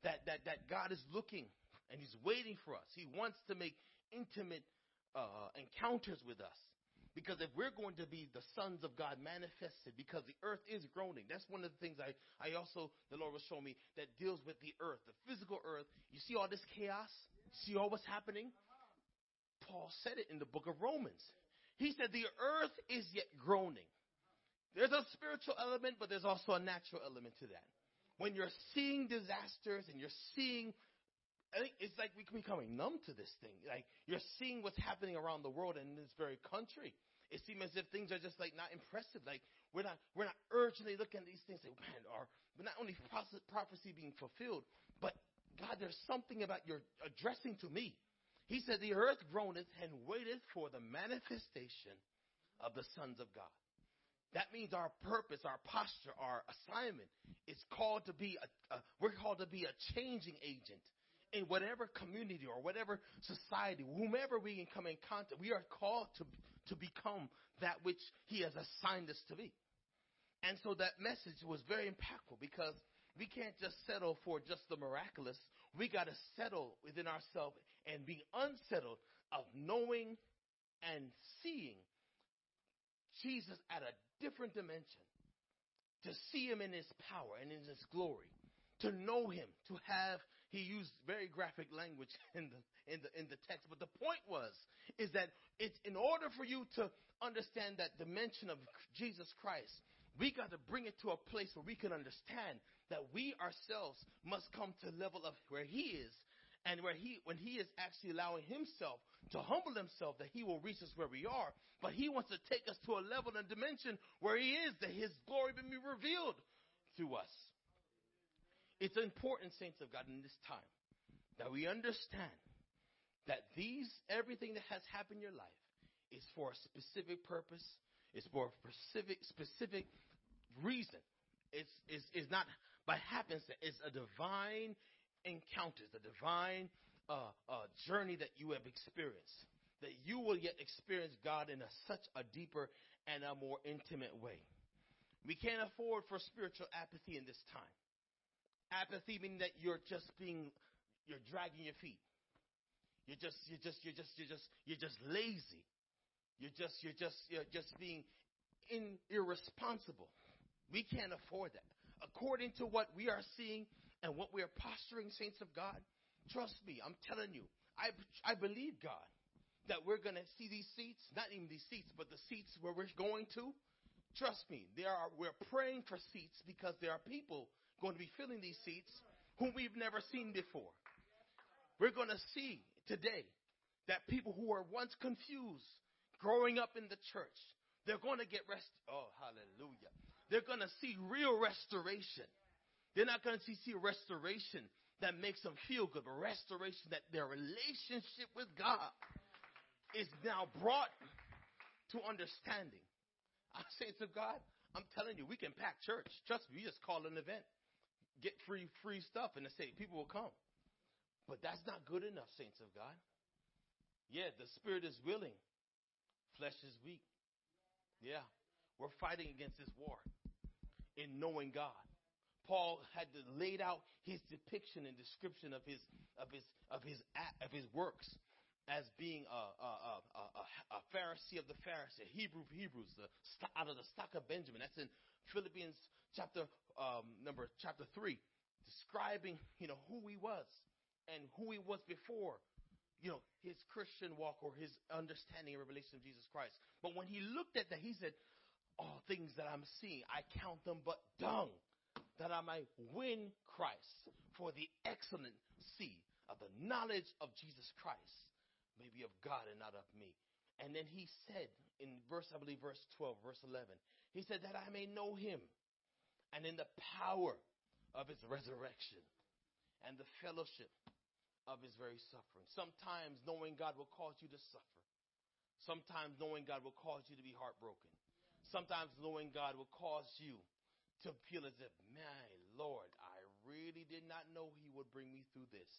that, that, that God is looking and He's waiting for us. He wants to make intimate uh, encounters with us. Because if we're going to be the sons of God manifested, because the earth is groaning, that's one of the things I, I also, the Lord will show me that deals with the earth, the physical earth. You see all this chaos? See all what's happening? Paul said it in the book of Romans. He said the earth is yet groaning. There's a spiritual element, but there's also a natural element to that. When you're seeing disasters and you're seeing I think it's like we're becoming numb to this thing. Like you're seeing what's happening around the world and in this very country. It seems as if things are just like not impressive. Like we're not we're not urgently looking at these things. Like man, are but not only prophecy being fulfilled, but God, there's something about your addressing to me. He said, "The earth groaneth and waiteth for the manifestation of the sons of God." That means our purpose, our posture, our assignment is called to be a, a we're called to be a changing agent in whatever community or whatever society, whomever we can come in contact, we are called to, to become that which He has assigned us to be. And so that message was very impactful because we can't just settle for just the miraculous. We got to settle within ourselves and be unsettled of knowing and seeing Jesus at a different dimension. To see him in his power and in his glory. To know him. To have he used very graphic language *laughs* in the in the in the text. But the point was is that it's in order for you to understand that dimension of Jesus Christ, we got to bring it to a place where we can understand that we ourselves must come to the level of where he is and where he when he is actually allowing himself to humble himself that he will reach us where we are. But he wants to take us to a level and dimension where he is that his glory will be revealed through us. It's important, saints of God, in this time that we understand that these, everything that has happened in your life is for a specific purpose, it's for a specific, specific reason. It's, it's, it's not by happenstance, it's a divine encounter, it's a divine uh, uh, journey that you have experienced. That you will yet experience God in a, such a deeper and a more intimate way. We can't afford for spiritual apathy in this time. Apathy meaning that you're just being, you're dragging your feet. You're just, you're just, you're just, you're just, you're just lazy. You're just, you're just, you're just being in, irresponsible. We can't afford that. according to what we are seeing and what we are posturing, saints of God, trust me, I'm telling you, I, I believe God that we're going to see these seats, not even these seats, but the seats where we're going to. Trust me, there are, we're praying for seats because there are people going to be filling these seats whom we've never seen before. We're going to see today that people who were once confused growing up in the church, they're going to get rest. Oh, hallelujah. They're going to see real restoration. They're not going to see, see restoration that makes them feel good, but restoration that their relationship with God is now brought to understanding. I saints of God, I'm telling you, we can pack church. Trust me, you just call an event, get free free stuff, and I say people will come. But that's not good enough, saints of God. Yeah, the spirit is willing, flesh is weak. Yeah, we're fighting against this war in knowing God. Paul had laid out his depiction and description of his of his of his of his works as being a, a, a, a, Pharisee of the Pharisee, Hebrew of Hebrews, the, out of the stock of Benjamin. That's in Philippians chapter um, number chapter three, describing you know who he was and who he was before, you know his Christian walk or his understanding and revelation of Jesus Christ. But when he looked at that, he said, "All things that I'm seeing, I count them but dung." That I might win Christ for the excellency of the knowledge of Jesus Christ maybe of God and not of me. And then he said in verse, I believe, verse 12, verse 11, he said, That I may know him and in the power of his resurrection and the fellowship of his very suffering. Sometimes knowing God will cause you to suffer. Sometimes knowing God will cause you to be heartbroken. Sometimes knowing God will cause you to feel as if, my Lord, I really did not know he would bring me through this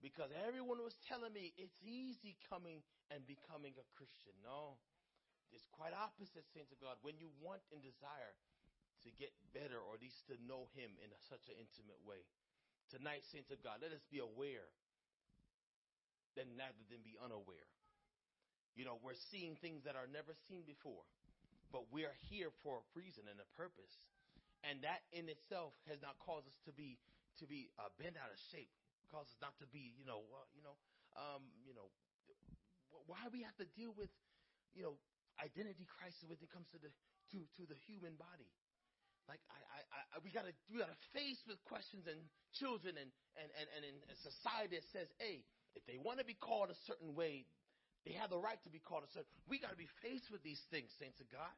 because everyone was telling me it's easy coming and becoming a Christian. No, it's quite opposite, saints of God. When you want and desire to get better, or at least to know Him in such an intimate way, tonight, saints of God, let us be aware, then rather than be unaware. You know, we're seeing things that are never seen before, but we are here for a reason and a purpose, and that in itself has not caused us to be to be uh, bent out of shape cause us not to be, you know, uh, you know, um, you know, why we have to deal with, you know, identity crisis when it comes to the to to the human body. Like I, I, I we gotta we gotta face with questions and children and and and, and in a society that says, hey, if they want to be called a certain way, they have the right to be called a certain. We gotta be faced with these things, saints of God.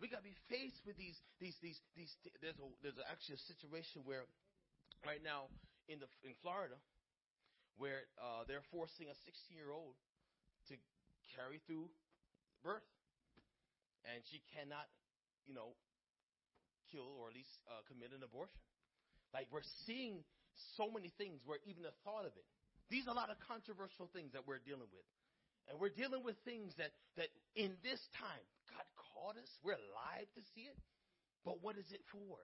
We gotta be faced with these these these these. There's a, there's actually a situation where right now in the in Florida where uh, they're forcing a 16 year old to carry through birth, and she cannot, you know, kill or at least uh, commit an abortion. Like we're seeing so many things where even the thought of it. These are a lot of controversial things that we're dealing with. And we're dealing with things that, that in this time, God called us. We're alive to see it. But what is it for?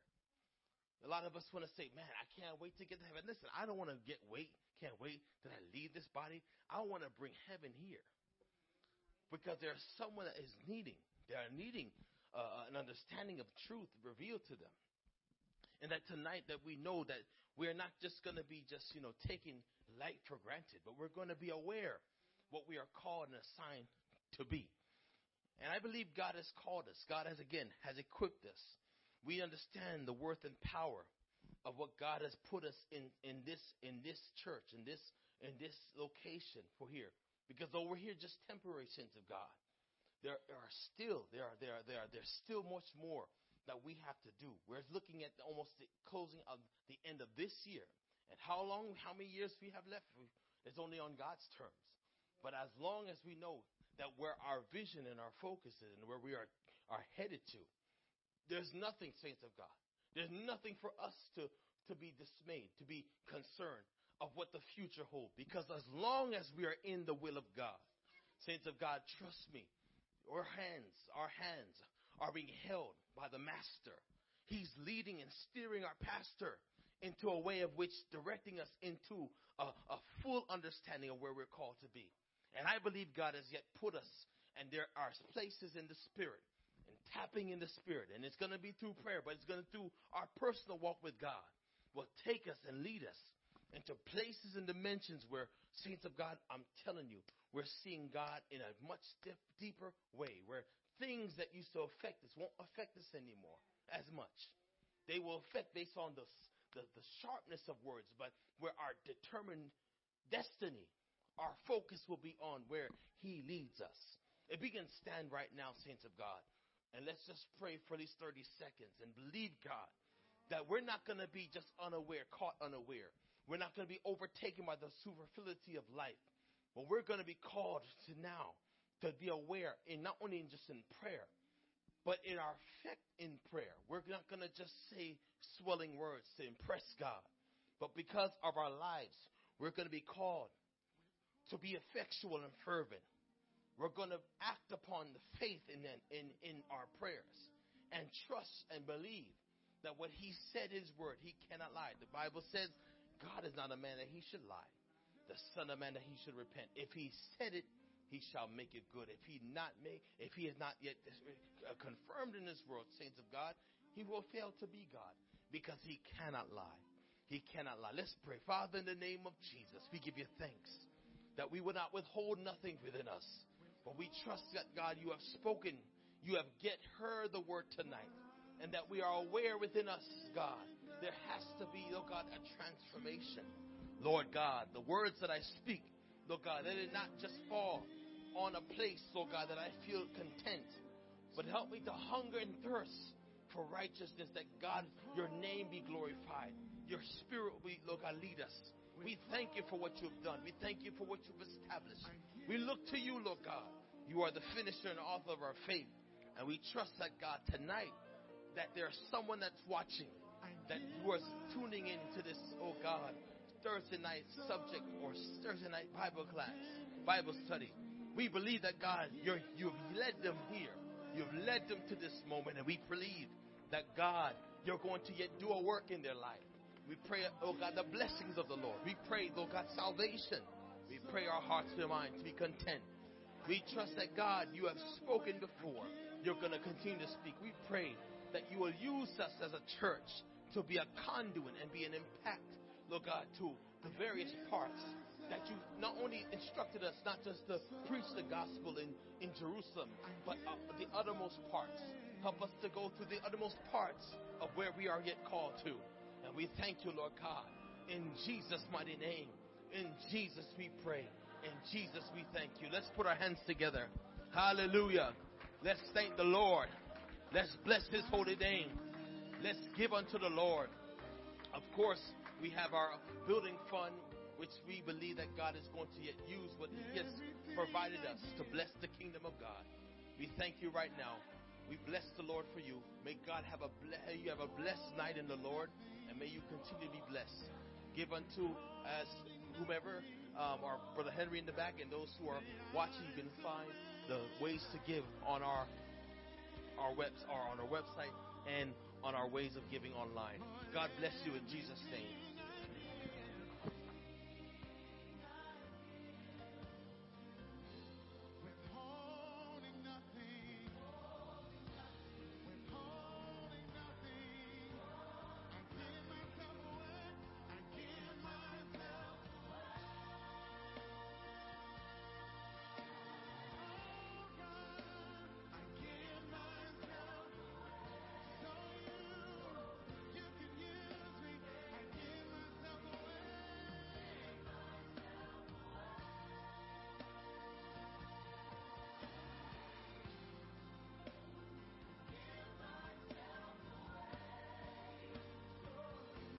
A lot of us want to say, man, I can't wait to get to heaven. Listen, I don't want to get wait, can't wait that I leave this body. I want to bring heaven here. Because there's someone that is needing, they are needing uh, an understanding of truth revealed to them. And that tonight that we know that we're not just going to be just, you know, taking light for granted, but we're going to be aware what we are called and assigned to be. And I believe God has called us. God has again has equipped us we understand the worth and power of what God has put us in, in this in this church, in this in this location for here. Because though we're here just temporary saints of God, there are still there are there are there are there's still much more that we have to do. We're looking at almost the closing of the end of this year. And how long, how many years we have left is only on God's terms. But as long as we know that where our vision and our focus is and where we are, are headed to, there's nothing, saints of God. There's nothing for us to, to be dismayed, to be concerned of what the future holds. Because as long as we are in the will of God, saints of God, trust me, our hands, our hands are being held by the Master. He's leading and steering our pastor into a way of which directing us into a, a full understanding of where we're called to be. And I believe God has yet put us, and there are places in the Spirit and tapping in the spirit. And it's going to be through prayer, but it's going to through our personal walk with God will take us and lead us into places and dimensions where saints of God, I'm telling you, we're seeing God in a much dip, deeper way where things that used to affect us won't affect us anymore as much. They will affect based on the, the, the sharpness of words, but where our determined destiny, our focus will be on where He leads us. If we can stand right now, saints of God, and let's just pray for these 30 seconds and believe God that we're not going to be just unaware, caught unaware. We're not going to be overtaken by the superfluity of life. But we're going to be called to now to be aware in not only in just in prayer, but in our effect in prayer. We're not going to just say swelling words to impress God. But because of our lives, we're going to be called to be effectual and fervent. We're going to act upon the faith in, in, in our prayers and trust and believe that what he said his word, he cannot lie. The Bible says God is not a man that he should lie, the son of man that he should repent. If he said it, he shall make it good. If he not make, if he is not yet uh, confirmed in this world, saints of God, he will fail to be God because he cannot lie. He cannot lie. Let's pray. Father, in the name of Jesus, we give you thanks that we will not withhold nothing within us. But we trust that God, you have spoken, you have get heard the word tonight, and that we are aware within us, God, there has to be, oh God, a transformation. Lord God, the words that I speak, Lord God, let it not just fall on a place, Lord God, that I feel content, but help me to hunger and thirst for righteousness, that God, your name be glorified. Your spirit will be, Lord God, lead us. We thank you for what you've done. We thank you for what you've established. We look to you, Lord God. You are the finisher and author of our faith. And we trust that, God, tonight, that there's someone that's watching, that you are tuning into this, oh God, Thursday night subject or Thursday night Bible class, Bible study. We believe that, God, you you've led them here. You've led them to this moment. And we believe that, God, you're going to yet do a work in their life. We pray, oh God, the blessings of the Lord. We pray, oh God, salvation. We pray our hearts and minds to be content we trust that God, you have spoken before. You're going to continue to speak. We pray that you will use us as a church to be a conduit and be an impact, Lord God, to the various parts that you not only instructed us not just to preach the gospel in, in Jerusalem, but uh, the uttermost parts. Help us to go through the uttermost parts of where we are yet called to. We thank you, Lord God. In Jesus' mighty name. In Jesus we pray. In Jesus, we thank you. Let's put our hands together. Hallelujah. Let's thank the Lord. Let's bless his holy name. Let's give unto the Lord. Of course, we have our building fund, which we believe that God is going to yet use what he has provided us to bless the kingdom of God. We thank you right now. We bless the Lord for you. May God have a you have a blessed night in the Lord, and may you continue to be blessed. Give unto as whomever um, our brother Henry in the back, and those who are watching, you can find the ways to give on our our webs or on our website and on our ways of giving online. God bless you in Jesus' name.